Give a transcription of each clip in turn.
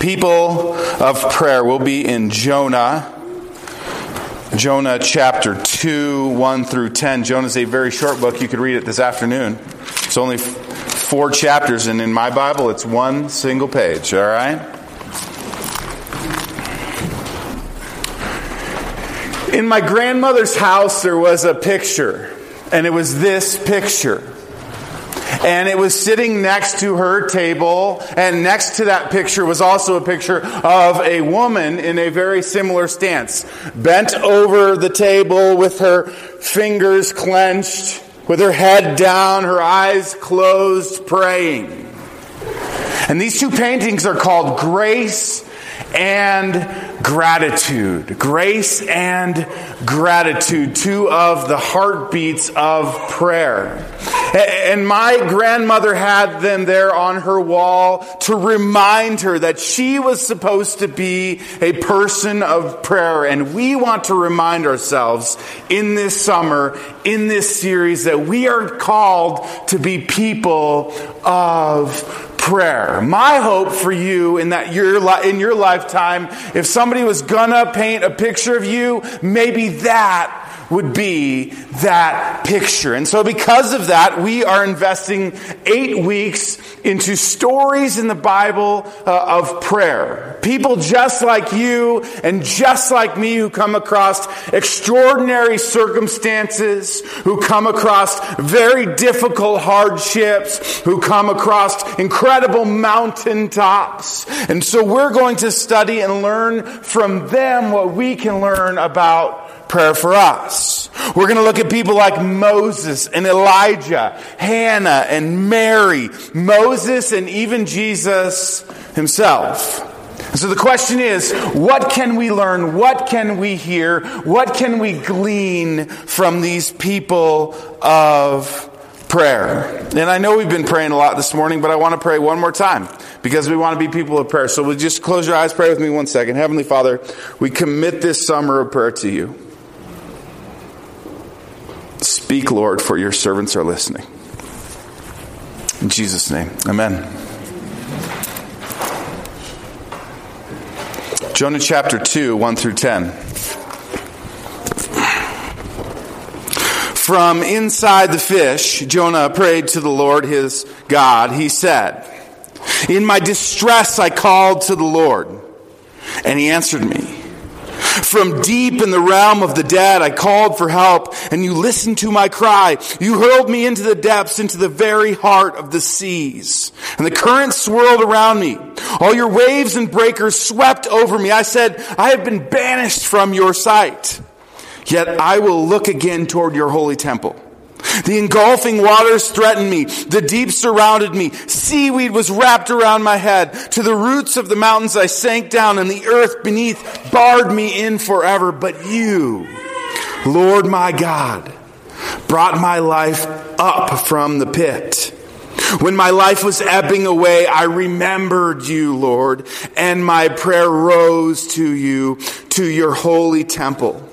People of prayer. We'll be in Jonah. Jonah chapter 2, 1 through 10. Jonah is a very short book. You could read it this afternoon. It's only four chapters, and in my Bible, it's one single page, all right? In my grandmother's house, there was a picture, and it was this picture. And it was sitting next to her table, and next to that picture was also a picture of a woman in a very similar stance, bent over the table with her fingers clenched, with her head down, her eyes closed, praying. And these two paintings are called Grace and gratitude. Grace and gratitude, two of the heartbeats of prayer. And my grandmother had them there on her wall to remind her that she was supposed to be a person of prayer. And we want to remind ourselves in this summer, in this series, that we are called to be people of prayer. My hope for you in that your in your lifetime, if somebody was gonna paint a picture of you, maybe that would be that picture. And so because of that, we are investing eight weeks into stories in the Bible uh, of prayer. People just like you and just like me who come across extraordinary circumstances, who come across very difficult hardships, who come across incredible mountaintops. And so we're going to study and learn from them what we can learn about prayer for us. We're going to look at people like Moses and Elijah, Hannah and Mary, Moses and even Jesus himself. So the question is, what can we learn? What can we hear? What can we glean from these people of prayer? And I know we've been praying a lot this morning, but I want to pray one more time because we want to be people of prayer. So we'll just close your eyes, pray with me one second. Heavenly Father, we commit this summer of prayer to you. Speak, Lord, for your servants are listening. In Jesus' name, amen. Jonah chapter 2, 1 through 10. From inside the fish, Jonah prayed to the Lord his God. He said, In my distress I called to the Lord, and he answered me. From deep in the realm of the dead, I called for help, and you listened to my cry. You hurled me into the depths, into the very heart of the seas. And the current swirled around me. All your waves and breakers swept over me. I said, I have been banished from your sight. Yet I will look again toward your holy temple. The engulfing waters threatened me. The deep surrounded me. Seaweed was wrapped around my head. To the roots of the mountains I sank down and the earth beneath barred me in forever. But you, Lord my God, brought my life up from the pit. When my life was ebbing away, I remembered you, Lord, and my prayer rose to you, to your holy temple.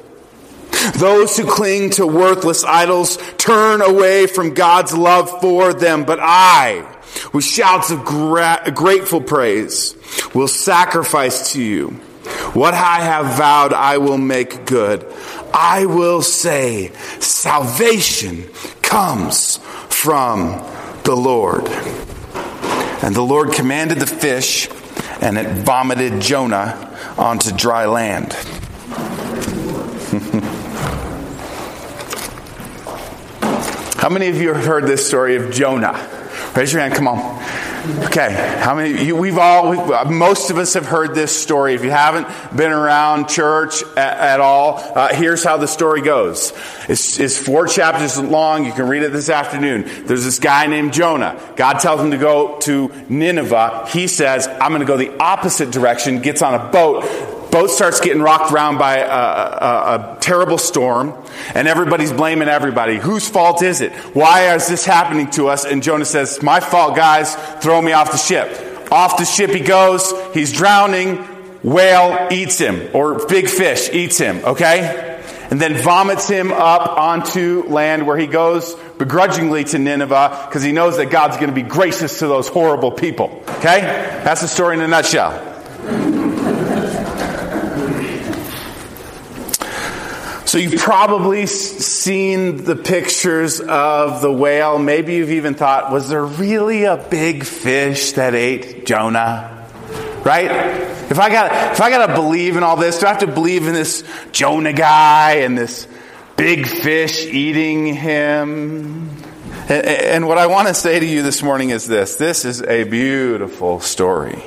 Those who cling to worthless idols turn away from God's love for them, but I, with shouts of gra- grateful praise, will sacrifice to you. What I have vowed, I will make good. I will say, salvation comes from the Lord. And the Lord commanded the fish, and it vomited Jonah onto dry land. How many of you have heard this story of Jonah? Raise your hand. Come on. Okay. How many? You, we've all. We've, uh, most of us have heard this story. If you haven't been around church at, at all, uh, here's how the story goes. It's, it's four chapters long. You can read it this afternoon. There's this guy named Jonah. God tells him to go to Nineveh. He says, "I'm going to go the opposite direction." Gets on a boat boat starts getting rocked around by a, a, a, terrible storm, and everybody's blaming everybody. Whose fault is it? Why is this happening to us? And Jonah says, My fault, guys. Throw me off the ship. Off the ship he goes. He's drowning. Whale eats him, or big fish eats him, okay? And then vomits him up onto land where he goes begrudgingly to Nineveh because he knows that God's going to be gracious to those horrible people, okay? That's the story in a nutshell. So you've probably seen the pictures of the whale. Maybe you've even thought, was there really a big fish that ate Jonah? Right? If I got if I got to believe in all this, do I have to believe in this Jonah guy and this big fish eating him? And, and what I want to say to you this morning is this: this is a beautiful story.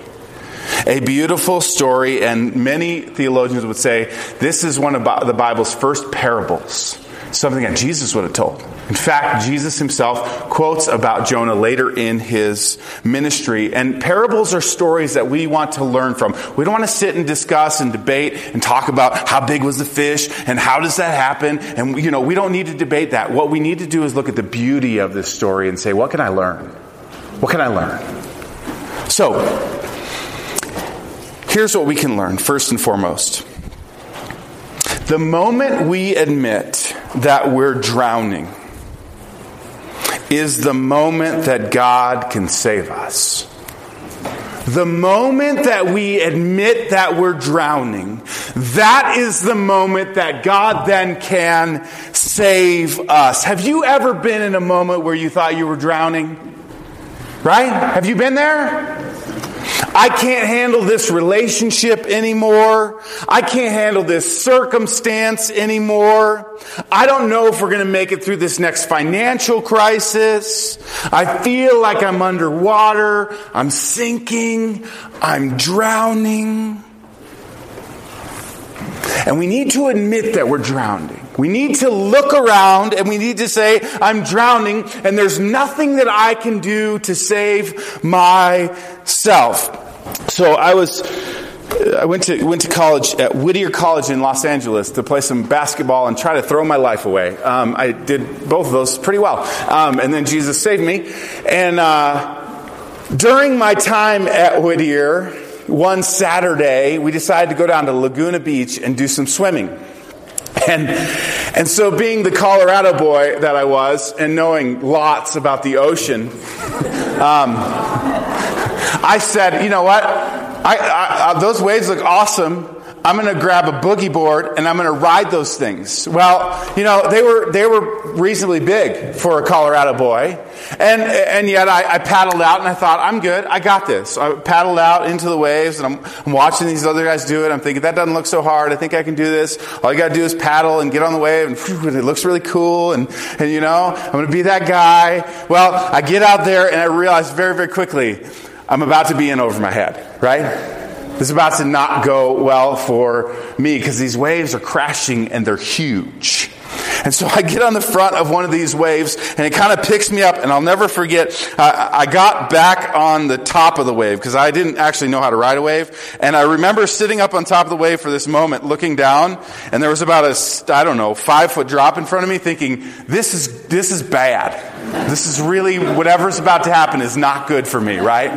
A beautiful story, and many theologians would say this is one of the Bible's first parables, something that Jesus would have told. In fact, Jesus himself quotes about Jonah later in his ministry. And parables are stories that we want to learn from. We don't want to sit and discuss and debate and talk about how big was the fish and how does that happen. And, you know, we don't need to debate that. What we need to do is look at the beauty of this story and say, what can I learn? What can I learn? So, Here's what we can learn first and foremost. The moment we admit that we're drowning is the moment that God can save us. The moment that we admit that we're drowning, that is the moment that God then can save us. Have you ever been in a moment where you thought you were drowning? Right? Have you been there? I can't handle this relationship anymore. I can't handle this circumstance anymore. I don't know if we're going to make it through this next financial crisis. I feel like I'm underwater. I'm sinking. I'm drowning. And we need to admit that we're drowning. We need to look around and we need to say, I'm drowning and there's nothing that I can do to save myself. So I was, I went to, went to college at Whittier College in Los Angeles to play some basketball and try to throw my life away. Um, I did both of those pretty well. Um, and then Jesus saved me. And uh, during my time at Whittier, one Saturday, we decided to go down to Laguna Beach and do some swimming. And, and so, being the Colorado boy that I was, and knowing lots about the ocean, um, I said, you know what? I, I, those waves look awesome. I'm going to grab a boogie board and I'm going to ride those things. Well, you know, they were, they were reasonably big for a Colorado boy. And, and yet I, I paddled out and I thought, I'm good. I got this. I paddled out into the waves and I'm, I'm watching these other guys do it. I'm thinking, that doesn't look so hard. I think I can do this. All you got to do is paddle and get on the wave and, whew, it looks really cool. And, and you know, I'm going to be that guy. Well, I get out there and I realize very, very quickly, I'm about to be in over my head, right? This is about to not go well for me because these waves are crashing and they're huge. And so I get on the front of one of these waves and it kind of picks me up and I'll never forget, uh, I got back on the top of the wave because I didn't actually know how to ride a wave. And I remember sitting up on top of the wave for this moment, looking down and there was about a, I don't know, five foot drop in front of me thinking, this is, this is bad. This is really, whatever's about to happen is not good for me, right?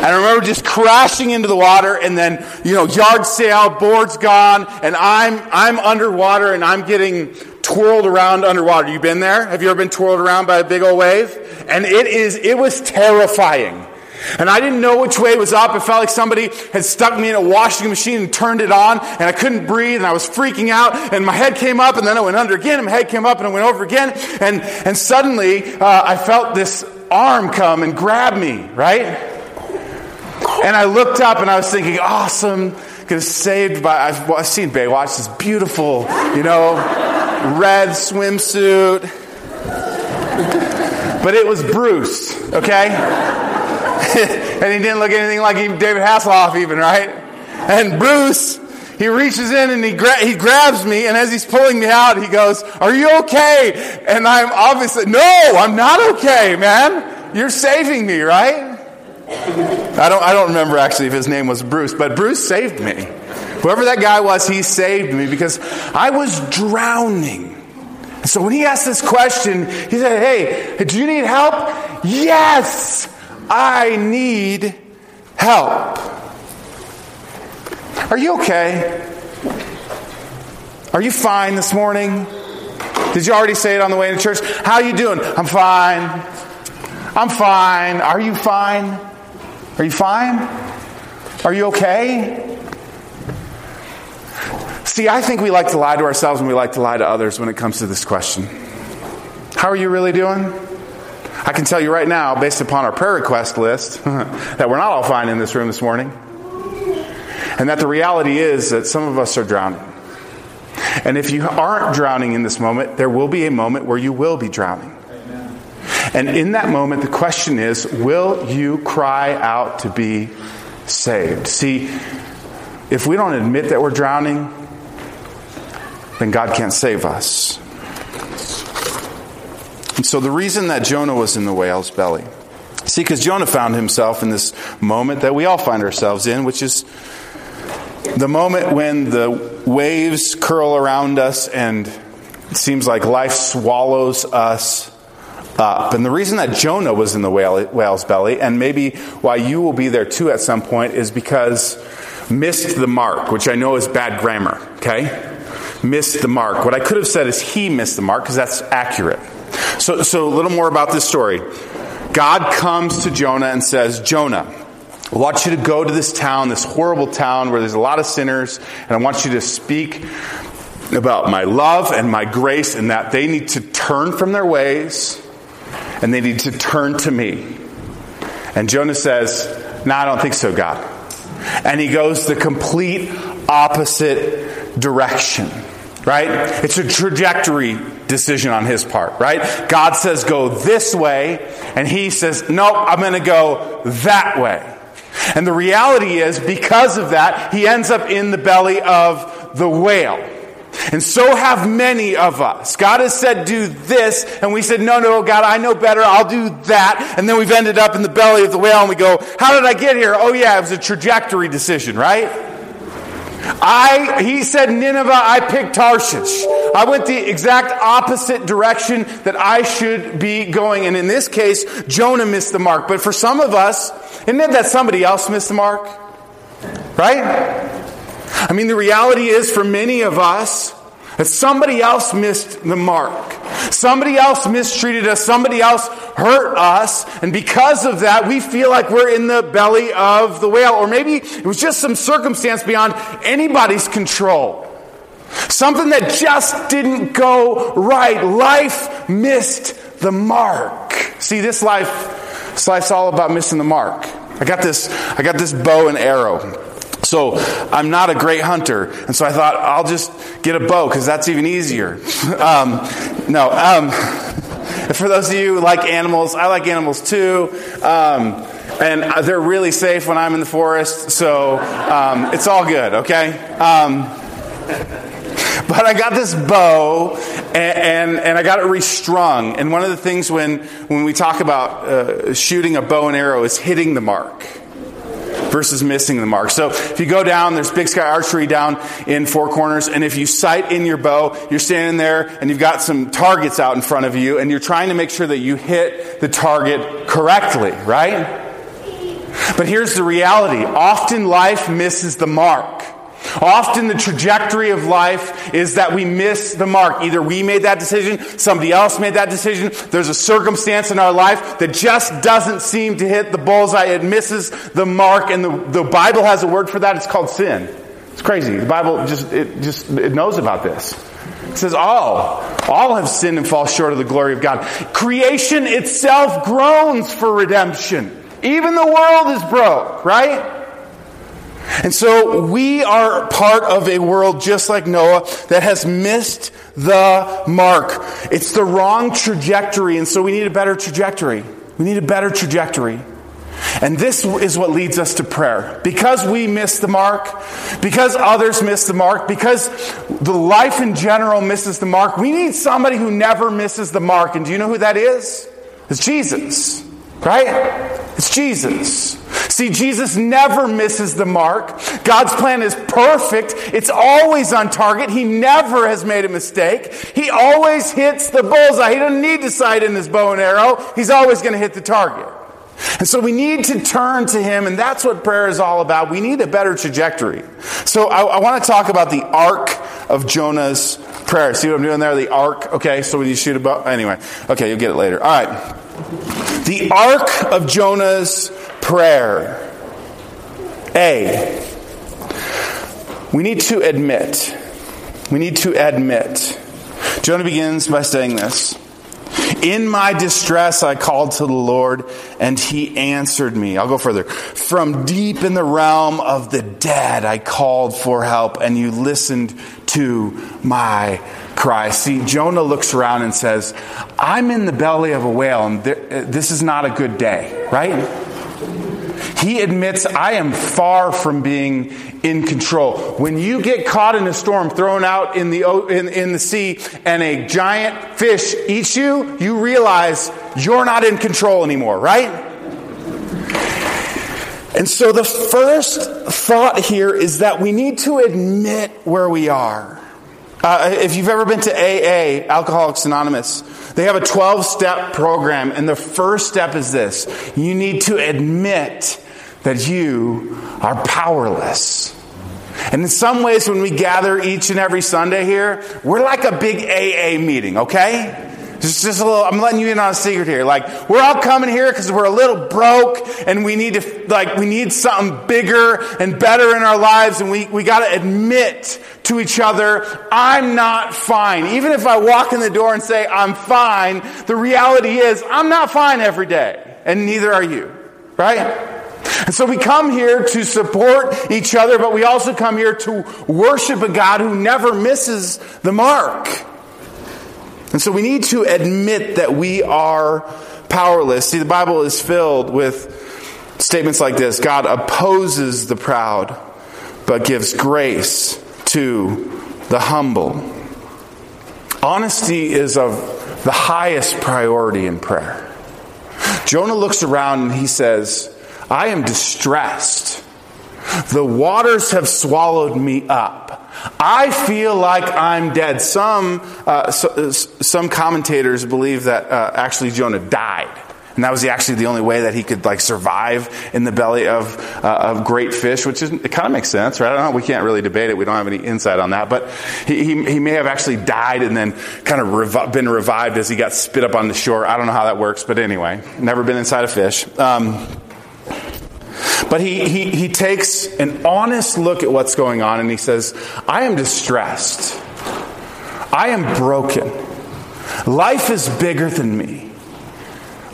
And I remember just crashing into the water and then, you know, yard sale, board's gone, and I'm, I'm underwater and I'm getting twirled around underwater. You been there? Have you ever been twirled around by a big old wave? And it is, it was terrifying. And I didn't know which way was up. It felt like somebody had stuck me in a washing machine and turned it on, and I couldn't breathe, and I was freaking out, and my head came up, and then I went under again, and my head came up, and I went over again, and, and suddenly uh, I felt this arm come and grab me, right? And I looked up and I was thinking, awesome, because saved by, I've, I've seen Baywatch, this beautiful, you know, red swimsuit. But it was Bruce, okay? and he didn't look anything like David Hasselhoff, even, right? And Bruce, he reaches in and he, gra- he grabs me, and as he's pulling me out, he goes, Are you okay? And I'm obviously, No, I'm not okay, man. You're saving me, right? I don't, I don't remember actually if his name was Bruce, but Bruce saved me. Whoever that guy was, he saved me because I was drowning. So when he asked this question, he said, Hey, do you need help? Yes, I need help. Are you okay? Are you fine this morning? Did you already say it on the way to church? How are you doing? I'm fine. I'm fine. Are you fine? Are you fine? Are you okay? See, I think we like to lie to ourselves and we like to lie to others when it comes to this question. How are you really doing? I can tell you right now, based upon our prayer request list, that we're not all fine in this room this morning. And that the reality is that some of us are drowning. And if you aren't drowning in this moment, there will be a moment where you will be drowning. And in that moment, the question is will you cry out to be saved? See, if we don't admit that we're drowning, then God can't save us. And so the reason that Jonah was in the whale's belly, see, because Jonah found himself in this moment that we all find ourselves in, which is the moment when the waves curl around us and it seems like life swallows us up. And the reason that Jonah was in the whale, whale's belly, and maybe why you will be there too at some point, is because missed the mark, which I know is bad grammar, okay? Missed the mark. What I could have said is he missed the mark, because that's accurate. So, so a little more about this story. God comes to Jonah and says, Jonah, I want you to go to this town, this horrible town where there's a lot of sinners, and I want you to speak about my love and my grace and that they need to turn from their ways and they need to turn to me. And Jonah says, No, I don't think so, God. And he goes the complete opposite direction, right? It's a trajectory decision on his part, right? God says, Go this way, and he says, Nope, I'm going to go that way. And the reality is, because of that, he ends up in the belly of the whale. And so have many of us. God has said, do this, and we said, no, no, God, I know better, I'll do that. And then we've ended up in the belly of the whale and we go, how did I get here? Oh yeah, it was a trajectory decision, right? I, he said Nineveh, I picked Tarshish. I went the exact opposite direction that I should be going. And in this case, Jonah missed the mark. But for some of us, isn't it that somebody else missed the mark? Right? I mean, the reality is for many of us that somebody else missed the mark. Somebody else mistreated us. Somebody else hurt us. And because of that, we feel like we're in the belly of the whale. Or maybe it was just some circumstance beyond anybody's control. Something that just didn't go right. Life missed the mark. See, this life, this life's all about missing the mark. I got this, I got this bow and arrow. So I'm not a great hunter, and so I thought I'll just get a bow because that's even easier. Um, no, um, for those of you who like animals, I like animals too. Um, and they're really safe when I'm in the forest, so um, it's all good, okay? Um, but I got this bow and, and, and, I got it restrung. And one of the things when, when we talk about uh, shooting a bow and arrow is hitting the mark versus missing the mark. So if you go down, there's Big Sky Archery down in Four Corners, and if you sight in your bow, you're standing there and you've got some targets out in front of you, and you're trying to make sure that you hit the target correctly, right? But here's the reality. Often life misses the mark. Often the trajectory of life is that we miss the mark. Either we made that decision, somebody else made that decision, there's a circumstance in our life that just doesn't seem to hit the bullseye. It misses the mark, and the, the Bible has a word for that. It's called sin. It's crazy. The Bible just, it just, it knows about this. It says all, all have sinned and fall short of the glory of God. Creation itself groans for redemption. Even the world is broke, right? And so we are part of a world just like Noah that has missed the mark. It's the wrong trajectory, and so we need a better trajectory. We need a better trajectory. And this is what leads us to prayer. Because we miss the mark, because others miss the mark, because the life in general misses the mark, we need somebody who never misses the mark. And do you know who that is? It's Jesus. Right? It's Jesus. See, Jesus never misses the mark. God's plan is perfect. It's always on target. He never has made a mistake. He always hits the bullseye. He doesn't need to sight in his bow and arrow. He's always going to hit the target. And so we need to turn to Him, and that's what prayer is all about. We need a better trajectory. So I, I want to talk about the arc of Jonah's prayer. See what I'm doing there? The arc. Okay, so when you shoot a bow, anyway. Okay, you'll get it later. All right. The arc of Jonah's prayer. A. We need to admit We need to admit. Jonah begins by saying this In my distress, I called to the Lord, and he answered me. I'll go further. From deep in the realm of the dead, I called for help, and you listened to my cry. See, Jonah looks around and says, I'm in the belly of a whale, and uh, this is not a good day, right? He admits, I am far from being in control. When you get caught in a storm, thrown out in the, in, in the sea, and a giant fish eats you, you realize you're not in control anymore, right? And so the first thought here is that we need to admit where we are. Uh, if you've ever been to AA, Alcoholics Anonymous, they have a 12 step program, and the first step is this you need to admit that you are powerless. And in some ways, when we gather each and every Sunday here, we're like a big AA meeting, okay? Just, just a little, I'm letting you in on a secret here. Like, we're all coming here because we're a little broke and we need to, like, we need something bigger and better in our lives and we, we gotta admit to each other, I'm not fine. Even if I walk in the door and say, I'm fine, the reality is, I'm not fine every day. And neither are you. Right? And so we come here to support each other, but we also come here to worship a God who never misses the mark. And so we need to admit that we are powerless. See, the Bible is filled with statements like this God opposes the proud, but gives grace to the humble. Honesty is of the highest priority in prayer. Jonah looks around and he says, I am distressed. The waters have swallowed me up. I feel like I'm dead. Some, uh, so, some commentators believe that uh, actually Jonah died. And that was actually the only way that he could like survive in the belly of, uh, of great fish, which is, it kind of makes sense, right? I don't know. We can't really debate it. We don't have any insight on that. But he, he, he may have actually died and then kind of revi- been revived as he got spit up on the shore. I don't know how that works, but anyway, never been inside a fish. Um, but he, he, he takes an honest look at what's going on and he says, I am distressed. I am broken. Life is bigger than me.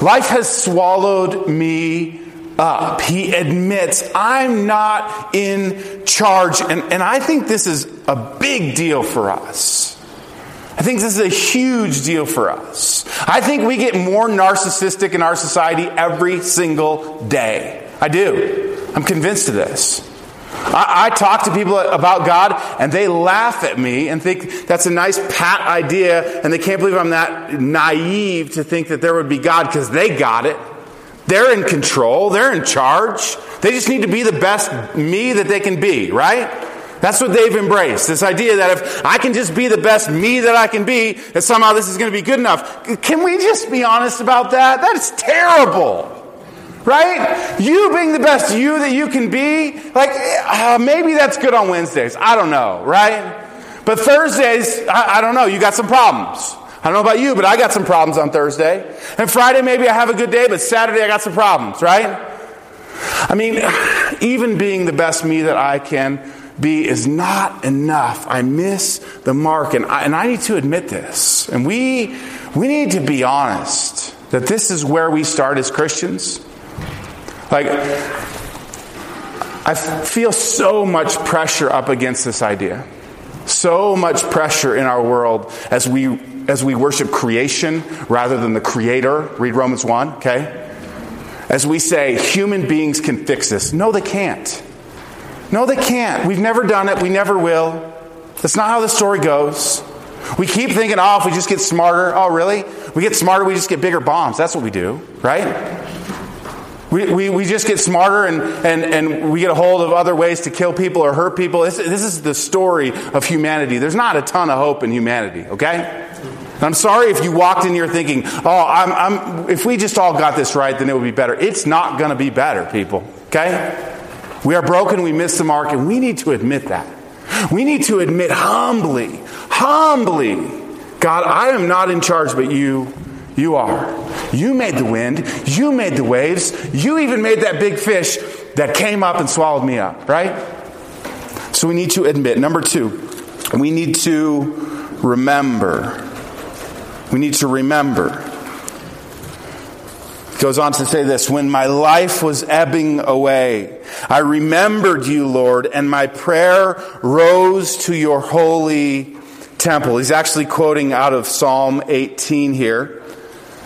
Life has swallowed me up. He admits, I'm not in charge. And, and I think this is a big deal for us. I think this is a huge deal for us. I think we get more narcissistic in our society every single day. I do. I'm convinced of this. I, I, talk to people about God and they laugh at me and think that's a nice pat idea and they can't believe I'm that naive to think that there would be God because they got it. They're in control. They're in charge. They just need to be the best me that they can be, right? That's what they've embraced. This idea that if I can just be the best me that I can be, that somehow this is going to be good enough. Can we just be honest about that? That's terrible right? You being the best you that you can be, like uh, maybe that's good on Wednesdays. I don't know, right? But Thursdays, I, I don't know. You got some problems. I don't know about you, but I got some problems on Thursday. And Friday, maybe I have a good day, but Saturday, I got some problems, right? I mean, even being the best me that I can be is not enough. I miss the mark, and I, and I need to admit this. And we, we need to be honest that this is where we start as Christians. Like, I feel so much pressure up against this idea. So much pressure in our world as we as we worship creation rather than the creator. Read Romans 1, okay? As we say human beings can fix this. No, they can't. No, they can't. We've never done it. We never will. That's not how the story goes. We keep thinking, oh, if we just get smarter. Oh, really? We get smarter, we just get bigger bombs. That's what we do, right? We, we, we just get smarter and, and, and we get a hold of other ways to kill people or hurt people. This, this is the story of humanity. There's not a ton of hope in humanity, okay? I'm sorry if you walked in here thinking, oh, I'm, I'm, if we just all got this right, then it would be better. It's not going to be better, people, okay? We are broken, we miss the mark, and we need to admit that. We need to admit humbly, humbly, God, I am not in charge, but you you are. You made the wind. You made the waves. You even made that big fish that came up and swallowed me up, right? So we need to admit. Number two, we need to remember. We need to remember. Goes on to say this When my life was ebbing away, I remembered you, Lord, and my prayer rose to your holy temple. He's actually quoting out of Psalm 18 here.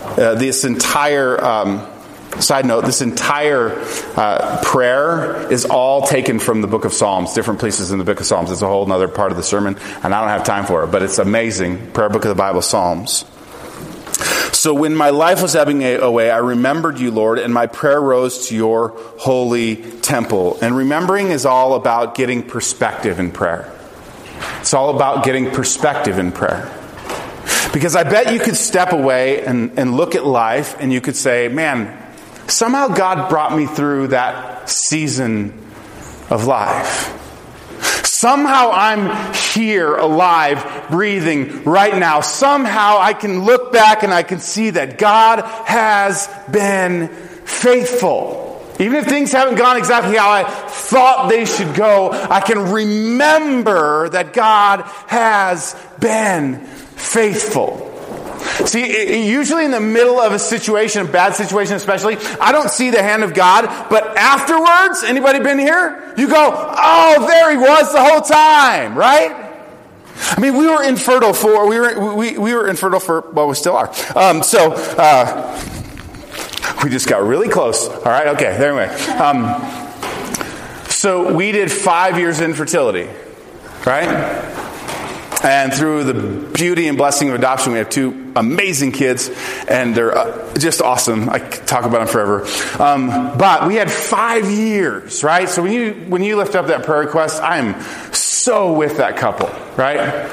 Uh, this entire, um, side note, this entire uh, prayer is all taken from the book of Psalms, different places in the book of Psalms. It's a whole other part of the sermon, and I don't have time for it, but it's amazing. Prayer book of the Bible, Psalms. So when my life was ebbing away, I remembered you, Lord, and my prayer rose to your holy temple. And remembering is all about getting perspective in prayer. It's all about getting perspective in prayer. Because I bet you could step away and, and look at life and you could say, man, somehow God brought me through that season of life. Somehow I'm here, alive, breathing right now. Somehow I can look back and I can see that God has been faithful. Even if things haven't gone exactly how I thought they should go, I can remember that God has been faithful. See, usually in the middle of a situation, a bad situation especially, I don't see the hand of God, but afterwards, anybody been here? You go, oh, there he was the whole time, right? I mean, we were infertile for, we were, we, we were infertile for, well, we still are. Um, so, uh, we just got really close. All right, okay, there we go. Um, so we did five years infertility, right? And through the beauty and blessing of adoption, we have two amazing kids, and they're uh, just awesome. I could talk about them forever. Um, but we had five years, right? So when you when you lift up that prayer request, I am so with that couple, right?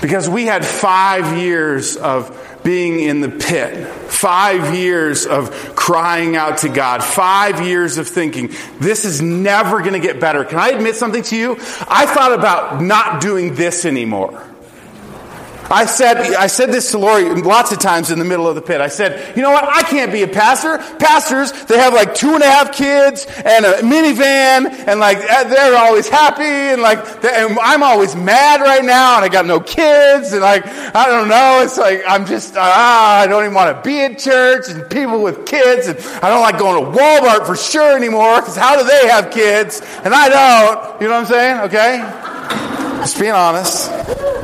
Because we had five years of being in the pit, five years of crying out to God, five years of thinking, this is never going to get better. Can I admit something to you? I thought about not doing this anymore. I said, I said this to Lori lots of times in the middle of the pit. I said, you know what? I can't be a pastor. Pastors, they have like two and a half kids and a minivan and like they're always happy and like and I'm always mad right now and I got no kids and like I don't know. It's like I'm just ah, I don't even want to be at church and people with kids and I don't like going to Walmart for sure anymore because how do they have kids and I don't? You know what I'm saying? Okay, just being honest.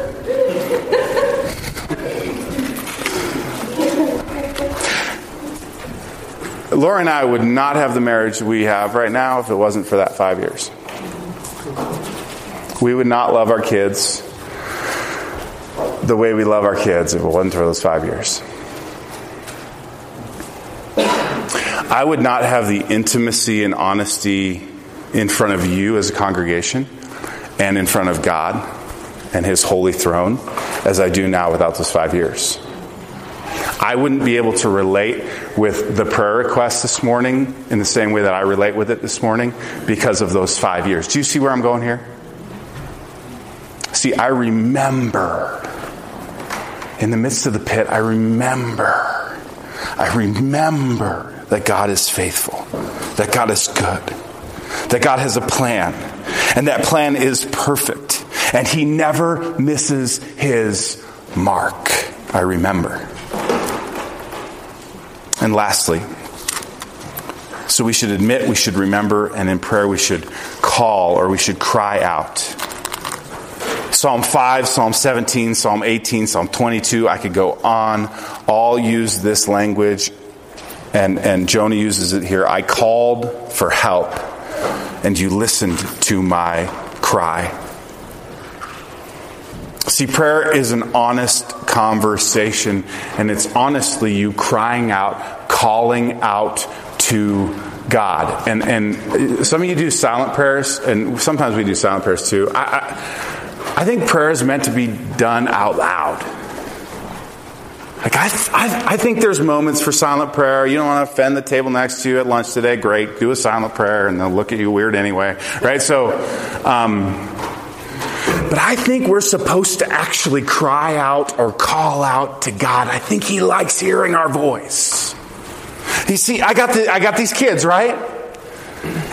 Laura and I would not have the marriage we have right now if it wasn't for that five years. We would not love our kids the way we love our kids if it wasn't for those five years. I would not have the intimacy and honesty in front of you as a congregation and in front of God and His holy throne as I do now without those five years. I wouldn't be able to relate with the prayer request this morning in the same way that I relate with it this morning because of those five years. Do you see where I'm going here? See, I remember in the midst of the pit, I remember, I remember that God is faithful, that God is good, that God has a plan, and that plan is perfect, and He never misses His mark. I remember. And lastly, so we should admit, we should remember, and in prayer we should call or we should cry out. Psalm 5, Psalm 17, Psalm 18, Psalm 22, I could go on, all use this language, and, and Jonah uses it here. I called for help, and you listened to my cry. See, prayer is an honest conversation, and it's honestly you crying out, calling out to God. And, and some of you do silent prayers, and sometimes we do silent prayers too. I, I, I think prayer is meant to be done out loud. Like, I, I, I, think there's moments for silent prayer. You don't want to offend the table next to you at lunch today. Great. Do a silent prayer, and they'll look at you weird anyway. Right? So, um, but I think we're supposed to actually cry out or call out to God. I think He likes hearing our voice. You see, I got, the, I got these kids, right?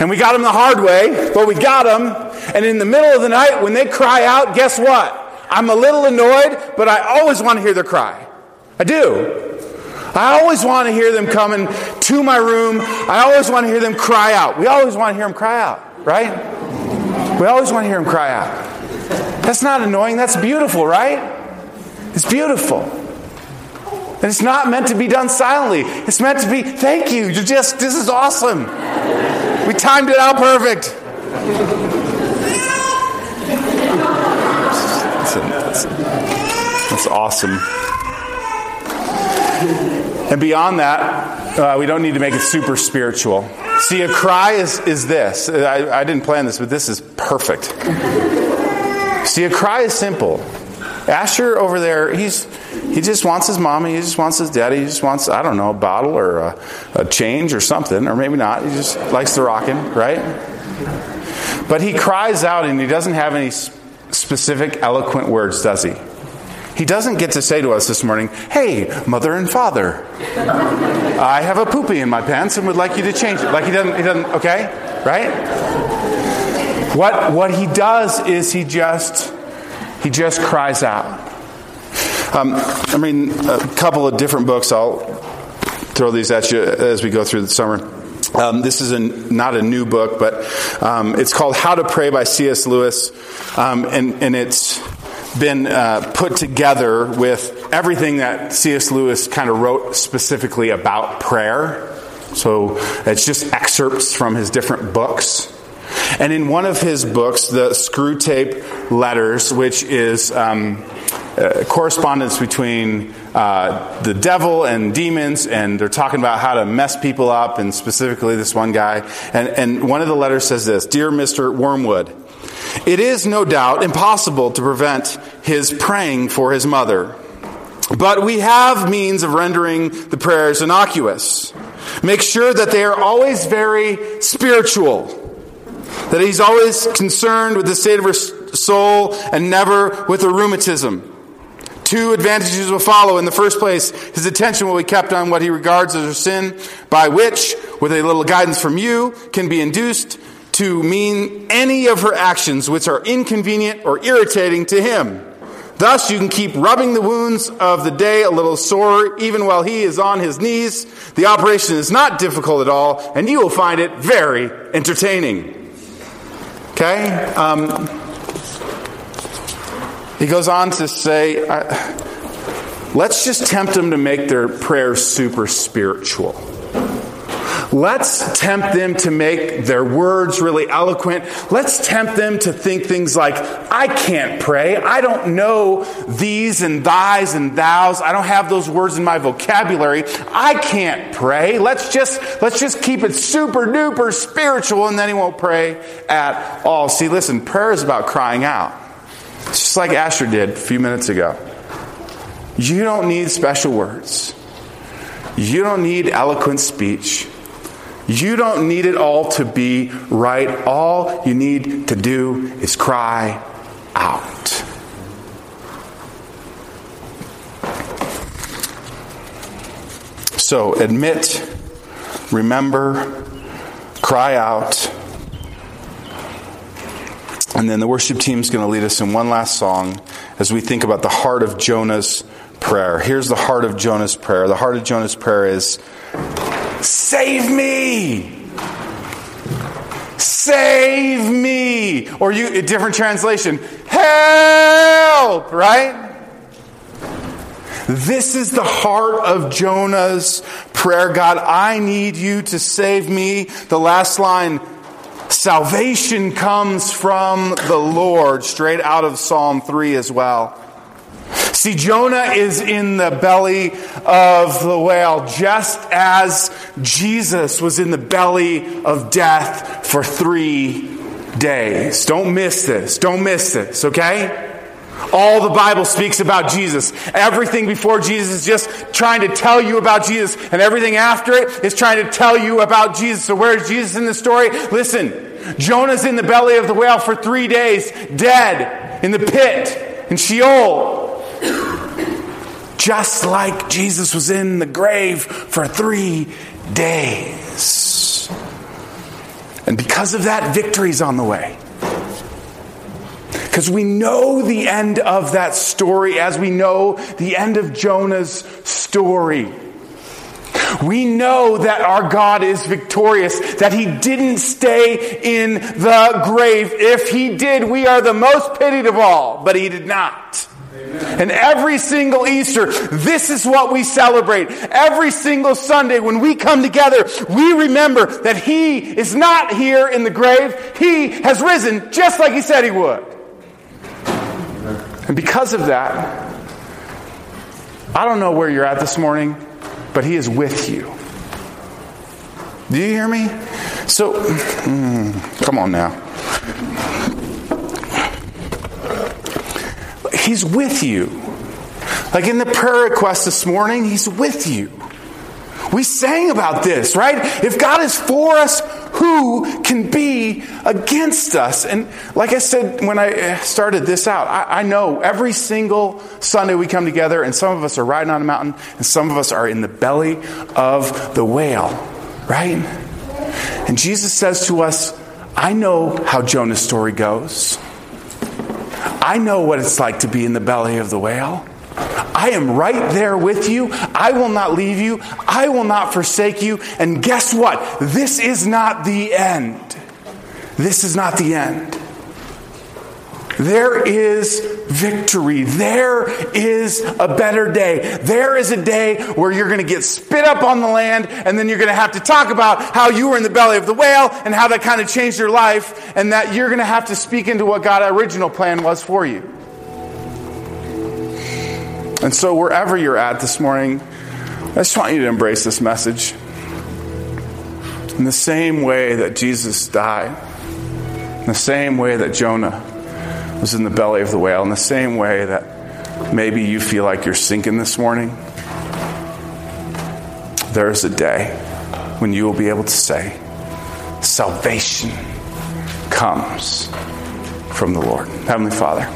And we got them the hard way, but we got them. And in the middle of the night, when they cry out, guess what? I'm a little annoyed, but I always want to hear their cry. I do. I always want to hear them coming to my room. I always want to hear them cry out. We always want to hear them cry out, right? We always want to hear them cry out. That's not annoying, that's beautiful, right? It's beautiful. And it's not meant to be done silently. It's meant to be, thank you. You're just, this is awesome. We timed it out perfect. That's, that's awesome. And beyond that, uh, we don't need to make it super spiritual. See, a cry is, is this. I, I didn't plan this, but this is perfect. See, a cry is simple. Asher over there, he's he just wants his mommy, he just wants his daddy, he just wants, I don't know, a bottle or a, a change or something, or maybe not. He just likes the rocking, right? But he cries out and he doesn't have any specific, eloquent words, does he? He doesn't get to say to us this morning, Hey, mother and father, I have a poopy in my pants and would like you to change it. Like he doesn't, he doesn't, okay? Right? What, what he does is he just, he just cries out. Um, I mean, a couple of different books. I'll throw these at you as we go through the summer. Um, this is a, not a new book, but um, it's called How to Pray by C.S. Lewis, um, and, and it's been uh, put together with everything that C.S. Lewis kind of wrote specifically about prayer. So it's just excerpts from his different books. And in one of his books, the Screwtape Letters, which is um, uh, correspondence between uh, the devil and demons, and they're talking about how to mess people up, and specifically this one guy. And, and one of the letters says this Dear Mr. Wormwood, it is no doubt impossible to prevent his praying for his mother. But we have means of rendering the prayers innocuous. Make sure that they are always very spiritual, that he's always concerned with the state of her soul and never with her rheumatism. Two advantages will follow. In the first place, his attention will be kept on what he regards as her sin, by which, with a little guidance from you, can be induced to mean any of her actions which are inconvenient or irritating to him. Thus, you can keep rubbing the wounds of the day a little sore even while he is on his knees. The operation is not difficult at all, and you will find it very entertaining. Okay? Um, he goes on to say, let's just tempt them to make their prayers super spiritual. Let's tempt them to make their words really eloquent. Let's tempt them to think things like, I can't pray. I don't know these and thys and thous. I don't have those words in my vocabulary. I can't pray. Let's just, let's just keep it super duper spiritual and then he won't pray at all. See, listen, prayer is about crying out. It's just like Asher did a few minutes ago. You don't need special words. You don't need eloquent speech. You don't need it all to be right. All you need to do is cry out. So admit, remember, cry out. And then the worship team is going to lead us in one last song as we think about the heart of Jonah's prayer. Here's the heart of Jonah's prayer. The heart of Jonah's prayer is Save me! Save me! Or you, a different translation, help! Right? This is the heart of Jonah's prayer. God, I need you to save me. The last line, salvation comes from the Lord, straight out of Psalm 3 as well. See, Jonah is in the belly of the whale just as Jesus was in the belly of death for three days. Don't miss this. Don't miss this, okay? All the Bible speaks about Jesus. Everything before Jesus is just trying to tell you about Jesus, and everything after it is trying to tell you about Jesus. So, where is Jesus in the story? Listen, Jonah's in the belly of the whale for three days, dead in the pit in Sheol just like Jesus was in the grave for three days. And because of that, victory's on the way. Because we know the end of that story as we know the end of Jonah's story. We know that our God is victorious, that He didn't stay in the grave. If He did, we are the most pitied of all, but He did not. And every single Easter, this is what we celebrate. Every single Sunday when we come together, we remember that He is not here in the grave. He has risen just like He said He would. And because of that, I don't know where you're at this morning, but He is with you. Do you hear me? So, mm, come on now. He's with you. Like in the prayer request this morning, He's with you. We sang about this, right? If God is for us, who can be against us? And like I said when I eh, started this out, I, I, know every single Sunday we come together, and some of us are riding on a mountain, and some of us are in the belly of the whale, right? And Jesus says to us, I know how Jonah's story goes. I know what it's like to be in the belly of the whale. I am right there with you. I will not leave you. I will not forsake you. And guess what? This is not the end. This is not the end. There is victory. There is a better day. There is a day where you're going to get spit up on the land, and then you're going to have to talk about how you were in the belly of the whale and how that kind of changed your life, and that you're going to have to speak into what God's original plan was for you. And so, wherever you're at this morning, I just want you to embrace this message. In the same way that Jesus died, in the same way that Jonah was in the belly of the whale, in the same way that maybe you feel like you're sinking this morning, there is a day when you will be able to say, Salvation comes from the Lord. Heavenly Father,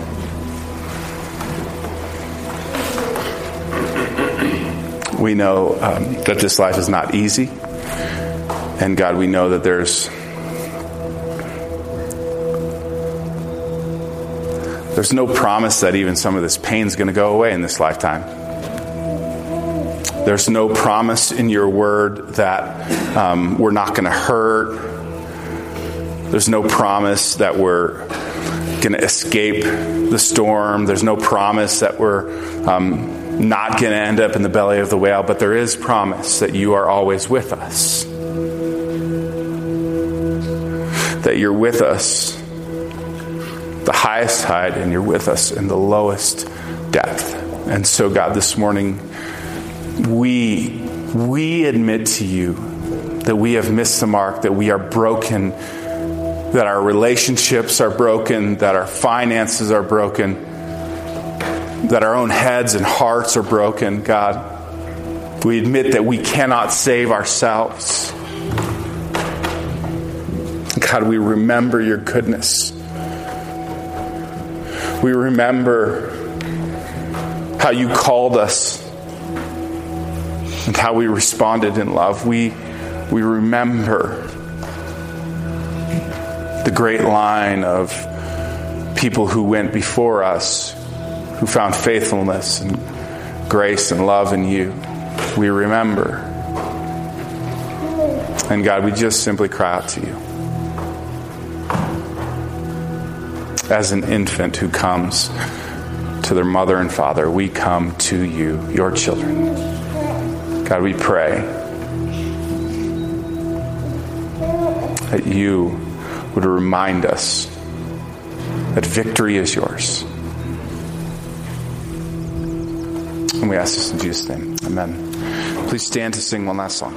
we know um, that this life is not easy. And God, we know that there's There's no promise that even some of this pain is going to go away in this lifetime. There's no promise in your word that um, we're not going to hurt. There's no promise that we're going to escape the storm. There's no promise that we're um, not going to end up in the belly of the whale, but there is promise that you are always with us. That you're with us the highest height and you're with us in the lowest depth. And so, God, this morning, we, we admit to you that we have missed the mark, that we are broken, that our relationships are broken, that our finances are broken, that our own heads and hearts are broken, God. We admit that we cannot save ourselves. God, we remember your goodness we remember how you called us and how we responded in love. We, we remember the great line of people who went before us, who found faithfulness and grace and love in you. We remember. And God, we just simply cry out to you. As an infant who comes to their mother and father, we come to you, your children. God, we pray that you would remind us that victory is yours. And we ask this in Jesus' name. Amen. Please stand to sing one last song.